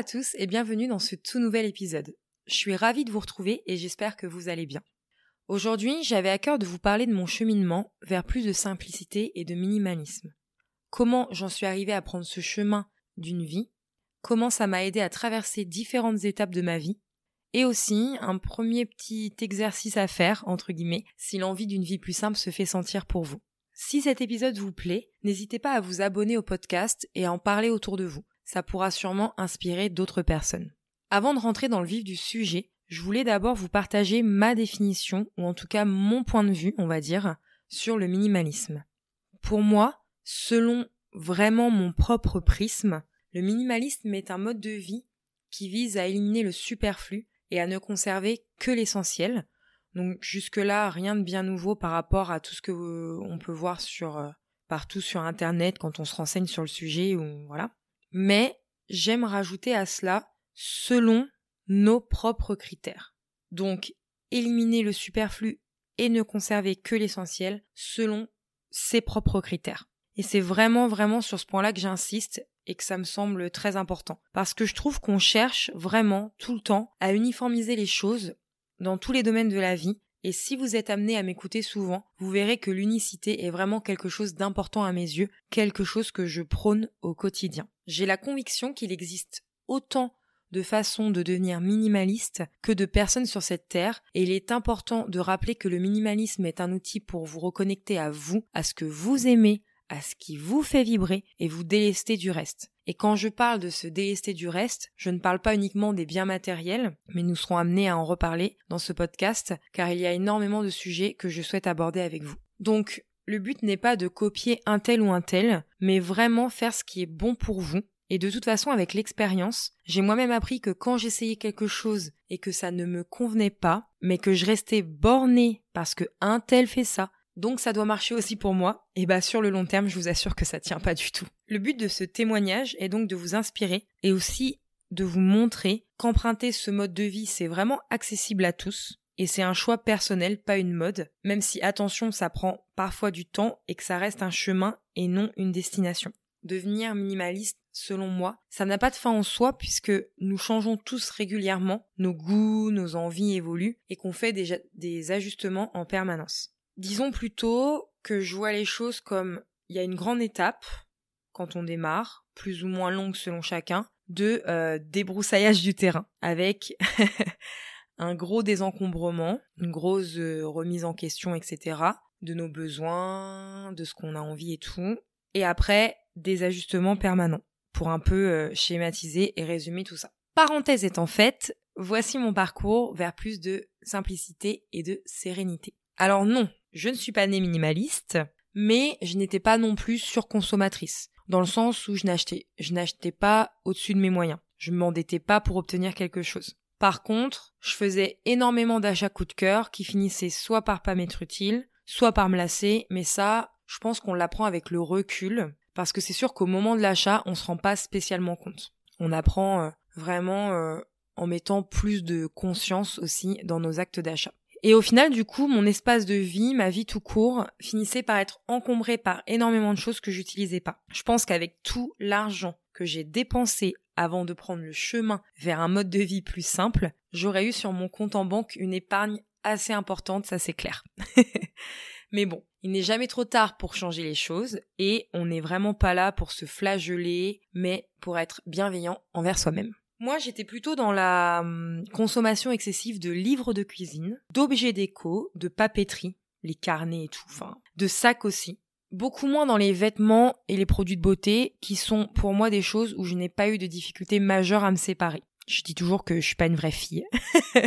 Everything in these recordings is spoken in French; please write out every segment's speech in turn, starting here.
À tous et bienvenue dans ce tout nouvel épisode. Je suis ravie de vous retrouver et j'espère que vous allez bien. Aujourd'hui, j'avais à cœur de vous parler de mon cheminement vers plus de simplicité et de minimalisme. Comment j'en suis arrivée à prendre ce chemin d'une vie, comment ça m'a aidé à traverser différentes étapes de ma vie, et aussi un premier petit exercice à faire, entre guillemets, si l'envie d'une vie plus simple se fait sentir pour vous. Si cet épisode vous plaît, n'hésitez pas à vous abonner au podcast et à en parler autour de vous ça pourra sûrement inspirer d'autres personnes. Avant de rentrer dans le vif du sujet, je voulais d'abord vous partager ma définition, ou en tout cas mon point de vue, on va dire, sur le minimalisme. Pour moi, selon vraiment mon propre prisme, le minimalisme est un mode de vie qui vise à éliminer le superflu et à ne conserver que l'essentiel. Donc jusque-là, rien de bien nouveau par rapport à tout ce que euh, on peut voir sur euh, partout sur internet quand on se renseigne sur le sujet ou voilà mais j'aime rajouter à cela selon nos propres critères. Donc, éliminer le superflu et ne conserver que l'essentiel selon ses propres critères. Et c'est vraiment, vraiment sur ce point-là que j'insiste et que ça me semble très important. Parce que je trouve qu'on cherche vraiment tout le temps à uniformiser les choses dans tous les domaines de la vie et si vous êtes amené à m'écouter souvent, vous verrez que l'unicité est vraiment quelque chose d'important à mes yeux, quelque chose que je prône au quotidien. J'ai la conviction qu'il existe autant de façons de devenir minimaliste que de personnes sur cette terre, et il est important de rappeler que le minimalisme est un outil pour vous reconnecter à vous, à ce que vous aimez, à ce qui vous fait vibrer, et vous délester du reste. Et quand je parle de se délester du reste, je ne parle pas uniquement des biens matériels, mais nous serons amenés à en reparler dans ce podcast, car il y a énormément de sujets que je souhaite aborder avec vous. Donc, le but n'est pas de copier un tel ou un tel, mais vraiment faire ce qui est bon pour vous. Et de toute façon, avec l'expérience, j'ai moi-même appris que quand j'essayais quelque chose et que ça ne me convenait pas, mais que je restais borné parce que un tel fait ça, donc ça doit marcher aussi pour moi, et bah sur le long terme, je vous assure que ça tient pas du tout. Le but de ce témoignage est donc de vous inspirer et aussi de vous montrer qu'emprunter ce mode de vie, c'est vraiment accessible à tous, et c'est un choix personnel, pas une mode, même si attention, ça prend parfois du temps et que ça reste un chemin et non une destination. Devenir minimaliste, selon moi, ça n'a pas de fin en soi puisque nous changeons tous régulièrement, nos goûts, nos envies évoluent et qu'on fait des, des ajustements en permanence. Disons plutôt que je vois les choses comme il y a une grande étape quand on démarre, plus ou moins longue selon chacun, de euh, débroussaillage du terrain avec un gros désencombrement, une grosse euh, remise en question, etc. de nos besoins, de ce qu'on a envie et tout. Et après, des ajustements permanents pour un peu euh, schématiser et résumer tout ça. Parenthèse étant faite, voici mon parcours vers plus de simplicité et de sérénité. Alors non, je ne suis pas née minimaliste, mais je n'étais pas non plus surconsommatrice, dans le sens où je n'achetais, je n'achetais pas au-dessus de mes moyens. Je ne m'endettais pas pour obtenir quelque chose. Par contre, je faisais énormément d'achats coup de cœur qui finissaient soit par pas m'être utiles, soit par me lasser, mais ça, je pense qu'on l'apprend avec le recul, parce que c'est sûr qu'au moment de l'achat, on se rend pas spécialement compte. On apprend euh, vraiment euh, en mettant plus de conscience aussi dans nos actes d'achat. Et au final, du coup, mon espace de vie, ma vie tout court, finissait par être encombré par énormément de choses que j'utilisais pas. Je pense qu'avec tout l'argent que j'ai dépensé avant de prendre le chemin vers un mode de vie plus simple, j'aurais eu sur mon compte en banque une épargne assez importante, ça c'est clair. Mais bon, il n'est jamais trop tard pour changer les choses et on n'est vraiment pas là pour se flageller, mais pour être bienveillant envers soi-même. Moi, j'étais plutôt dans la hum, consommation excessive de livres de cuisine, d'objets déco, de papeterie, les carnets et tout, enfin, de sacs aussi. Beaucoup moins dans les vêtements et les produits de beauté, qui sont pour moi des choses où je n'ai pas eu de difficultés majeures à me séparer. Je dis toujours que je suis pas une vraie fille.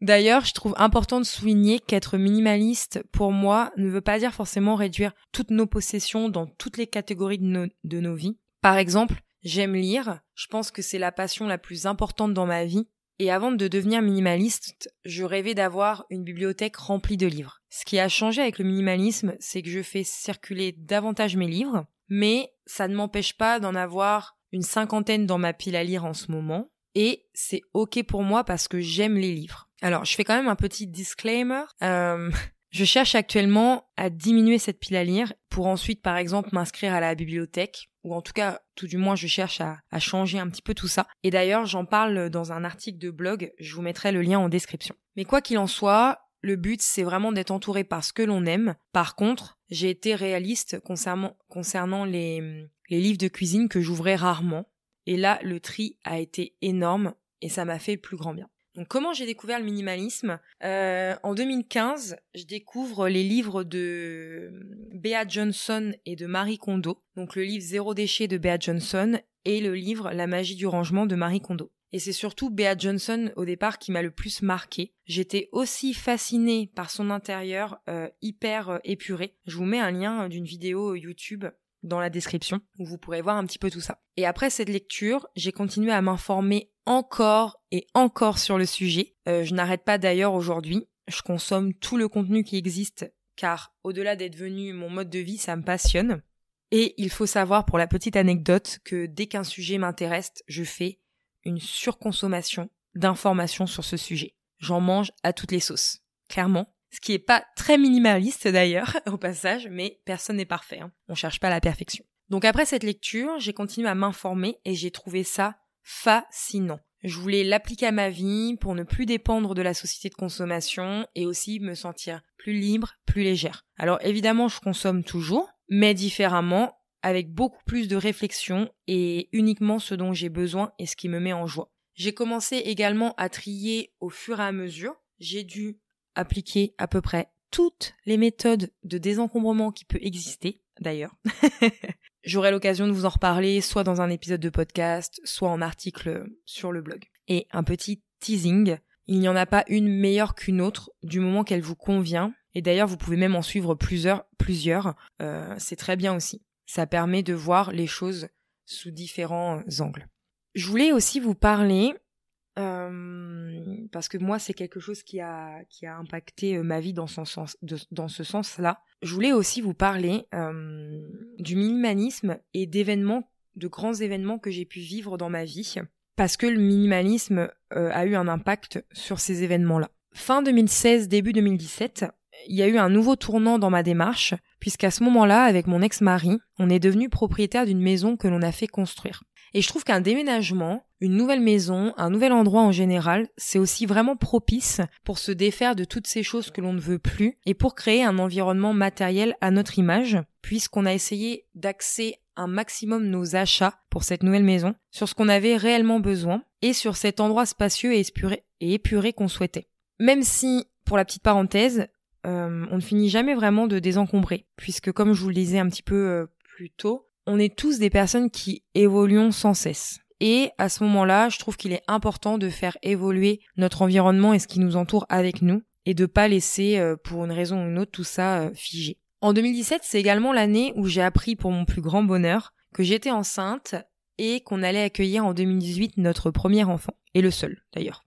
D'ailleurs, je trouve important de souligner qu'être minimaliste, pour moi, ne veut pas dire forcément réduire toutes nos possessions dans toutes les catégories de de nos vies. Par exemple, J'aime lire, je pense que c'est la passion la plus importante dans ma vie, et avant de devenir minimaliste, je rêvais d'avoir une bibliothèque remplie de livres. Ce qui a changé avec le minimalisme, c'est que je fais circuler davantage mes livres, mais ça ne m'empêche pas d'en avoir une cinquantaine dans ma pile à lire en ce moment, et c'est ok pour moi parce que j'aime les livres. Alors, je fais quand même un petit disclaimer. Euh, je cherche actuellement à diminuer cette pile à lire pour ensuite, par exemple, m'inscrire à la bibliothèque ou en tout cas, tout du moins, je cherche à, changer un petit peu tout ça. Et d'ailleurs, j'en parle dans un article de blog, je vous mettrai le lien en description. Mais quoi qu'il en soit, le but, c'est vraiment d'être entouré par ce que l'on aime. Par contre, j'ai été réaliste concernant, les, livres de cuisine que j'ouvrais rarement. Et là, le tri a été énorme et ça m'a fait plus grand bien. Donc comment j'ai découvert le minimalisme? Euh, En 2015, je découvre les livres de Bea Johnson et de Marie Kondo. Donc le livre Zéro déchet de Bea Johnson et le livre La magie du rangement de Marie Kondo. Et c'est surtout Bea Johnson au départ qui m'a le plus marqué. J'étais aussi fascinée par son intérieur euh, hyper euh, épuré. Je vous mets un lien d'une vidéo YouTube dans la description où vous pourrez voir un petit peu tout ça. Et après cette lecture, j'ai continué à m'informer encore et encore sur le sujet. Euh, je n'arrête pas d'ailleurs aujourd'hui. Je consomme tout le contenu qui existe car au-delà d'être venu mon mode de vie, ça me passionne. Et il faut savoir pour la petite anecdote que dès qu'un sujet m'intéresse, je fais une surconsommation d'informations sur ce sujet. J'en mange à toutes les sauces. Clairement, ce qui est pas très minimaliste d'ailleurs, au passage, mais personne n'est parfait. Hein. On cherche pas la perfection. Donc après cette lecture, j'ai continué à m'informer et j'ai trouvé ça fascinant. Je voulais l'appliquer à ma vie pour ne plus dépendre de la société de consommation et aussi me sentir plus libre, plus légère. Alors évidemment, je consomme toujours, mais différemment, avec beaucoup plus de réflexion et uniquement ce dont j'ai besoin et ce qui me met en joie. J'ai commencé également à trier au fur et à mesure. J'ai dû appliquer à peu près toutes les méthodes de désencombrement qui peut exister, d'ailleurs. J'aurai l'occasion de vous en reparler soit dans un épisode de podcast, soit en article sur le blog. Et un petit teasing, il n'y en a pas une meilleure qu'une autre du moment qu'elle vous convient. Et d'ailleurs, vous pouvez même en suivre plusieurs, plusieurs. Euh, c'est très bien aussi. Ça permet de voir les choses sous différents angles. Je voulais aussi vous parler parce que moi c'est quelque chose qui a qui a impacté ma vie dans son sens dans ce sens-là. Je voulais aussi vous parler euh, du minimalisme et d'événements de grands événements que j'ai pu vivre dans ma vie parce que le minimalisme a eu un impact sur ces événements-là. Fin 2016 début 2017, il y a eu un nouveau tournant dans ma démarche puisqu'à ce moment-là avec mon ex-mari, on est devenu propriétaire d'une maison que l'on a fait construire. Et je trouve qu'un déménagement, une nouvelle maison, un nouvel endroit en général, c'est aussi vraiment propice pour se défaire de toutes ces choses que l'on ne veut plus et pour créer un environnement matériel à notre image, puisqu'on a essayé d'axer un maximum nos achats pour cette nouvelle maison sur ce qu'on avait réellement besoin et sur cet endroit spacieux et épuré, qu'on souhaitait. Même si, pour la petite parenthèse, euh, on ne finit jamais vraiment de désencombrer, puisque comme je vous le disais un petit peu euh, plus tôt, on est tous des personnes qui évoluons sans cesse. Et à ce moment-là, je trouve qu'il est important de faire évoluer notre environnement et ce qui nous entoure avec nous et de pas laisser, euh, pour une raison ou une autre, tout ça euh, figé. En 2017, c'est également l'année où j'ai appris pour mon plus grand bonheur que j'étais enceinte et qu'on allait accueillir en 2018 notre premier enfant. Et le seul, d'ailleurs.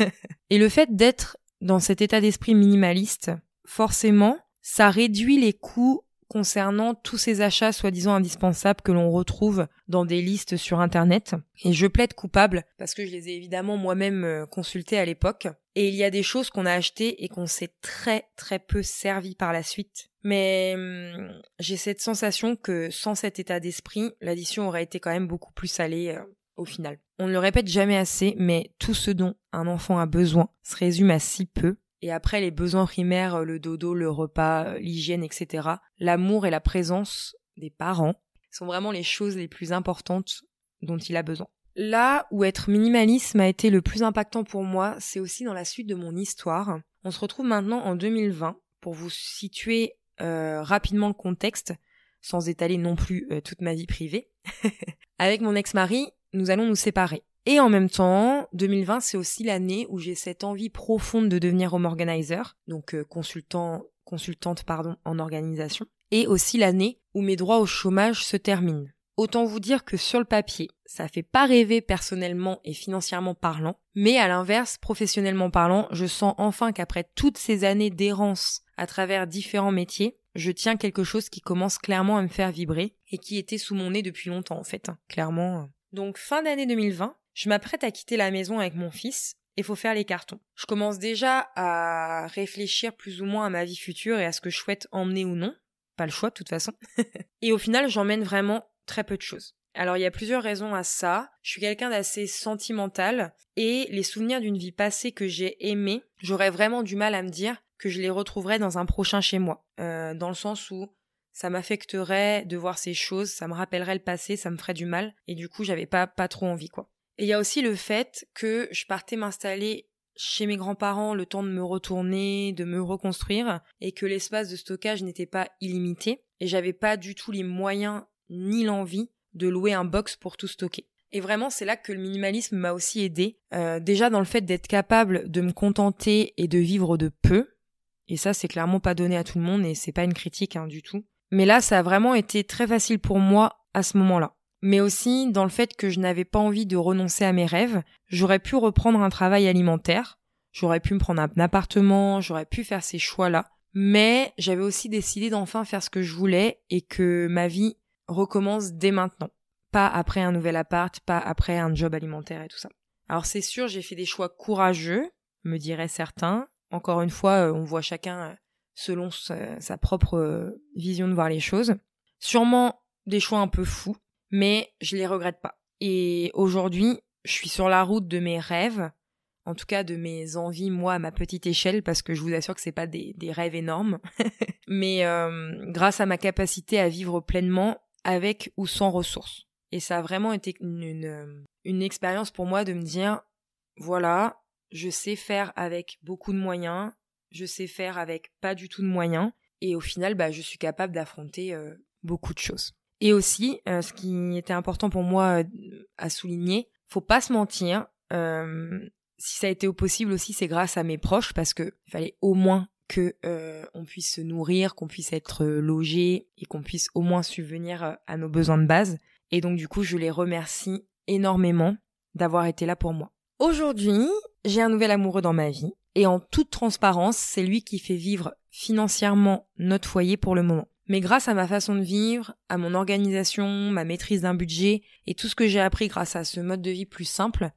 et le fait d'être dans cet état d'esprit minimaliste, forcément, ça réduit les coûts concernant tous ces achats soi-disant indispensables que l'on retrouve dans des listes sur Internet. Et je plaide coupable parce que je les ai évidemment moi-même euh, consultés à l'époque. Et il y a des choses qu'on a achetées et qu'on s'est très très peu servi par la suite. Mais hum, j'ai cette sensation que sans cet état d'esprit, l'addition aurait été quand même beaucoup plus salée euh, au final. On ne le répète jamais assez, mais tout ce dont un enfant a besoin se résume à si peu et après, les besoins primaires, euh, le dodo, le repas, euh, l'hygiène, etc. L'amour et la présence des parents sont vraiment les choses les plus importantes dont il a besoin. Là où être minimalisme a été le plus impactant pour moi, c'est aussi dans la suite de mon histoire. On se retrouve maintenant en 2020 pour vous situer euh, rapidement le contexte, sans étaler non plus toute ma vie privée. Avec mon ex-mari, nous allons nous séparer. Et en même temps, 2020, c'est aussi l'année où j'ai cette envie profonde de devenir home organizer, donc euh, consultant, consultante pardon, en organisation, et aussi l'année où mes droits au chômage se terminent. Autant vous dire que sur le papier, ça fait pas rêver personnellement et financièrement parlant, mais à l'inverse, professionnellement parlant, je sens enfin qu'après toutes ces années d'errance à travers différents métiers, je tiens quelque chose qui commence clairement à me faire vibrer et qui était sous mon nez depuis longtemps en fait, hein. clairement. Donc fin d'année 2020, je m'apprête à quitter la maison avec mon fils et faut faire les cartons. Je commence déjà à réfléchir plus ou moins à ma vie future et à ce que je souhaite emmener ou non. Pas le choix de toute façon. et au final, j'emmène vraiment très peu de choses. Alors il y a plusieurs raisons à ça. Je suis quelqu'un d'assez sentimental et les souvenirs d'une vie passée que j'ai aimée, j'aurais vraiment du mal à me dire que je les retrouverais dans un prochain chez moi. Euh, dans le sens où ça m'affecterait de voir ces choses, ça me rappellerait le passé, ça me ferait du mal et du coup j'avais pas pas trop envie quoi. Et il y a aussi le fait que je partais m'installer chez mes grands-parents le temps de me retourner, de me reconstruire, et que l'espace de stockage n'était pas illimité, et j'avais pas du tout les moyens ni l'envie de louer un box pour tout stocker. Et vraiment, c'est là que le minimalisme m'a aussi aidé. Euh, déjà dans le fait d'être capable de me contenter et de vivre de peu. Et ça, c'est clairement pas donné à tout le monde et c'est pas une critique hein, du tout. Mais là, ça a vraiment été très facile pour moi à ce moment-là mais aussi dans le fait que je n'avais pas envie de renoncer à mes rêves. J'aurais pu reprendre un travail alimentaire, j'aurais pu me prendre un appartement, j'aurais pu faire ces choix-là, mais j'avais aussi décidé d'enfin faire ce que je voulais et que ma vie recommence dès maintenant. Pas après un nouvel appart, pas après un job alimentaire et tout ça. Alors c'est sûr, j'ai fait des choix courageux, me diraient certains. Encore une fois, euh, on voit chacun euh, selon sa, propre euh, vision de voir les choses. Sûrement des choix un peu fous, mais je les regrette pas. Et aujourd'hui, je suis sur la route de mes rêves, en tout cas de mes envies, moi, à ma petite échelle, parce que je vous assure que c'est pas des, rêves énormes, mais euh, grâce à ma capacité à vivre pleinement avec ou sans ressources. Et ça a vraiment été une, une expérience pour moi de me dire, voilà, je sais faire avec beaucoup de moyens, je sais faire avec pas du tout de moyens, et au final, bah, je suis capable d'affronter euh, beaucoup de choses. Et aussi, euh, ce qui était important pour moi euh, à souligner, faut pas se mentir. Euh, si ça a été possible aussi, c'est grâce à mes proches parce que il fallait au moins que on puisse se nourrir, qu'on puisse être logé et qu'on puisse au moins subvenir à nos besoins de base. Et donc du coup, je les remercie énormément d'avoir été là pour moi. Aujourd'hui, j'ai un nouvel amoureux dans ma vie et en toute transparence, c'est lui qui fait vivre financièrement notre foyer pour le moment. Mais grâce à ma façon de vivre, à mon organisation, ma maîtrise d'un budget et tout ce que j'ai appris grâce à ce mode de vie plus simple,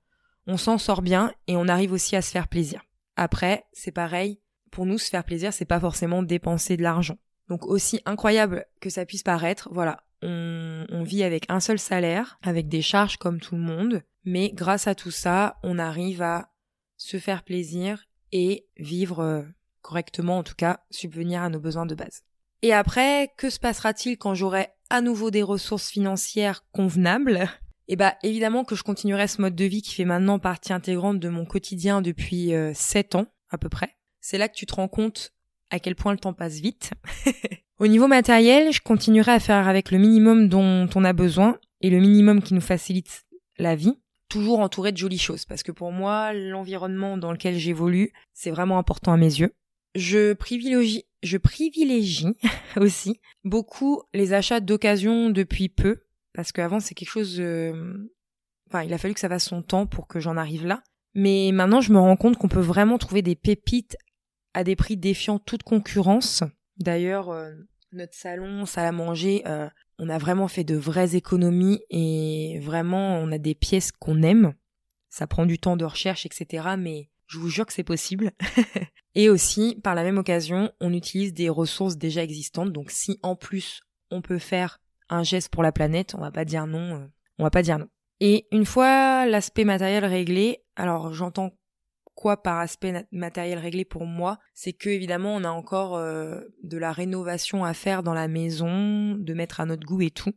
on s'en sort bien et on arrive aussi à se faire plaisir. Après, c'est pareil, pour nous se faire plaisir, c'est pas forcément dépenser de l'argent. Donc aussi incroyable que ça puisse paraître, voilà, on, on, vit avec un seul salaire, avec des charges comme tout le monde, mais grâce à tout ça, on arrive à se faire plaisir et vivre euh, correctement, en tout cas, subvenir à nos besoins de base. Et après, que se passera-t-il quand j'aurai à nouveau des ressources financières convenables? Eh bah évidemment que je continuerai ce mode de vie qui fait maintenant partie intégrante de mon quotidien depuis euh, 7 ans à peu près. C'est là que tu te rends compte à quel point le temps passe vite. Au niveau matériel, je continuerai à faire avec le minimum dont on a besoin et le minimum qui nous facilite la vie, toujours entouré de jolies choses parce que pour moi, l'environnement dans lequel j'évolue, c'est vraiment important à mes yeux. Je privilégie je privilégie aussi beaucoup les achats d'occasion depuis peu, parce qu'avant c'est quelque chose... Euh, enfin, il a fallu que ça fasse son temps pour que j'en arrive là. Mais maintenant, je me rends compte qu'on peut vraiment trouver des pépites à des prix défiant toute concurrence. D'ailleurs, euh, notre salon, salle à manger, euh, on a vraiment fait de vraies économies et vraiment, on a des pièces qu'on aime. Ça prend du temps de recherche, etc. Mais je vous jure que c'est possible. Et aussi, par la même occasion, on utilise des ressources déjà existantes. Donc si en plus on peut faire un geste pour la planète, on va pas dire non. Euh, on va pas dire non. Et une fois l'aspect matériel réglé, alors j'entends quoi par aspect matériel réglé pour moi, c'est que évidemment on a encore euh, de la rénovation à faire dans la maison, de mettre à notre goût et tout.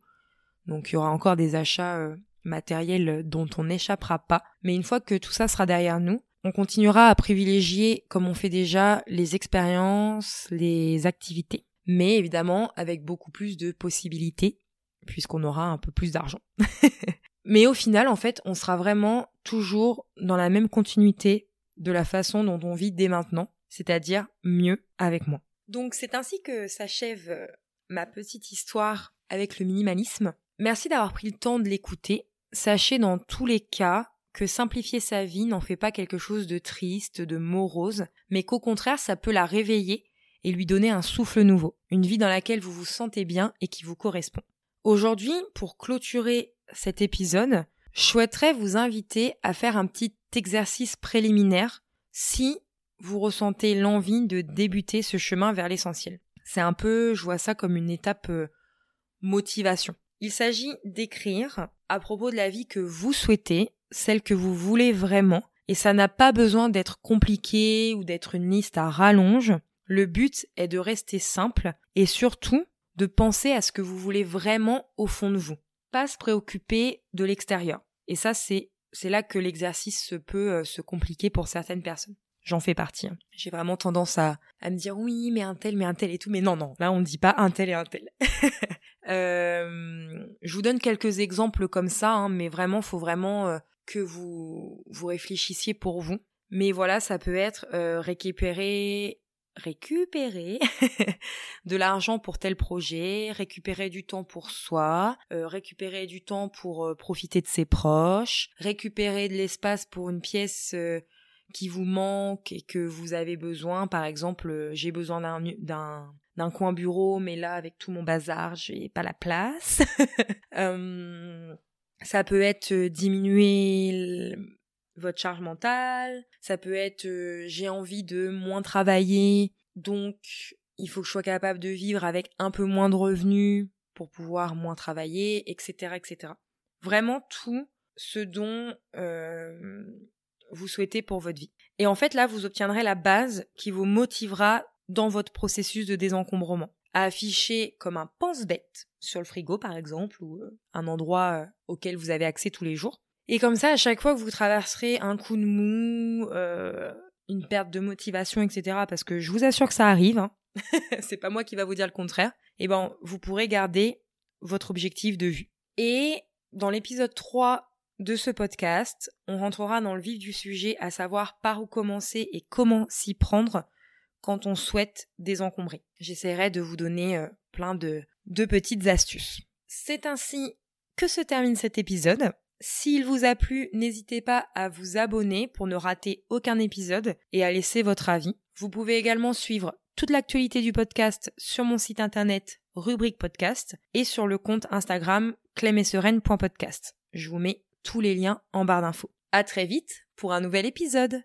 Donc il y aura encore des achats euh, matériels dont on n'échappera pas. Mais une fois que tout ça sera derrière nous, on continuera à privilégier, comme on fait déjà, les expériences, les activités, mais évidemment avec beaucoup plus de possibilités, puisqu'on aura un peu plus d'argent. mais au final, en fait, on sera vraiment toujours dans la même continuité de la façon dont on vit dès maintenant, c'est-à-dire mieux avec moi. Donc c'est ainsi que s'achève euh, ma petite histoire avec le minimalisme. Merci d'avoir pris le temps de l'écouter. Sachez dans tous les cas que simplifier sa vie n'en fait pas quelque chose de triste, de morose, mais qu'au contraire ça peut la réveiller et lui donner un souffle nouveau, une vie dans laquelle vous vous sentez bien et qui vous correspond. Aujourd'hui, pour clôturer cet épisode, je souhaiterais vous inviter à faire un petit exercice préliminaire si vous ressentez l'envie de débuter ce chemin vers l'essentiel. C'est un peu, je vois ça comme une étape euh, motivation. Il s'agit d'écrire à propos de la vie que vous souhaitez, celle que vous voulez vraiment, et ça n'a pas besoin d'être compliqué ou d'être une liste à rallonge. Le but est de rester simple et surtout de penser à ce que vous voulez vraiment au fond de vous. Pas se préoccuper de l'extérieur. Et ça, c'est, c'est là que l'exercice peut euh, se compliquer pour certaines personnes. J'en fais partie. Hein. J'ai vraiment tendance à, à me dire oui, mais un tel, mais un tel et tout. Mais non, non, là on ne dit pas un tel et un tel. euh, je vous donne quelques exemples comme ça, hein, mais vraiment, faut vraiment euh, que vous vous réfléchissiez pour vous. Mais voilà, ça peut être euh, récupérer récupérer de l'argent pour tel projet, récupérer du temps pour soi, euh, récupérer du temps pour profiter de ses proches, récupérer de l'espace pour une pièce qui vous manque et que vous avez besoin. Par exemple, euh, j'ai besoin d'un d'un coin bureau, mais là avec tout mon bazar, j'ai pas la place. Euh, ça peut être euh, diminuer votre charge mentale. Ça peut être j'ai envie de moins travailler, donc il faut que je sois capable de vivre avec un peu moins de revenus pour pouvoir moins travailler, etc., etc. Vraiment tout ce dont vous souhaitez pour votre vie. Et en fait, là, vous obtiendrez la base qui vous motivera dans votre processus de désencombrement. À afficher comme un pense-bête sur le frigo, par exemple, ou euh, un endroit euh, auquel vous avez accès tous les jours. Et comme ça, à chaque fois que vous traverserez un coup de mou, euh, une perte de motivation, etc., parce que je vous assure que ça arrive, hein, c'est pas moi qui va vous dire le contraire, et eh ben, vous pourrez garder votre objectif de vue. Et dans l'épisode 3 de ce podcast, on rentrera dans le vif du sujet, à savoir par où commencer et comment s'y prendre quand on souhaite désencombrer. J'essaierai de vous donner plein de, petites astuces. C'est ainsi que se termine cet épisode. S'il vous a plu, n'hésitez pas à vous abonner pour ne rater aucun épisode et à laisser votre avis. Vous pouvez également suivre toute l'actualité du podcast sur mon site internet rubrique podcast et sur le compte Instagram clemessereine.podcast. Je vous mets tous les liens en barre d'infos. À très vite pour un nouvel épisode.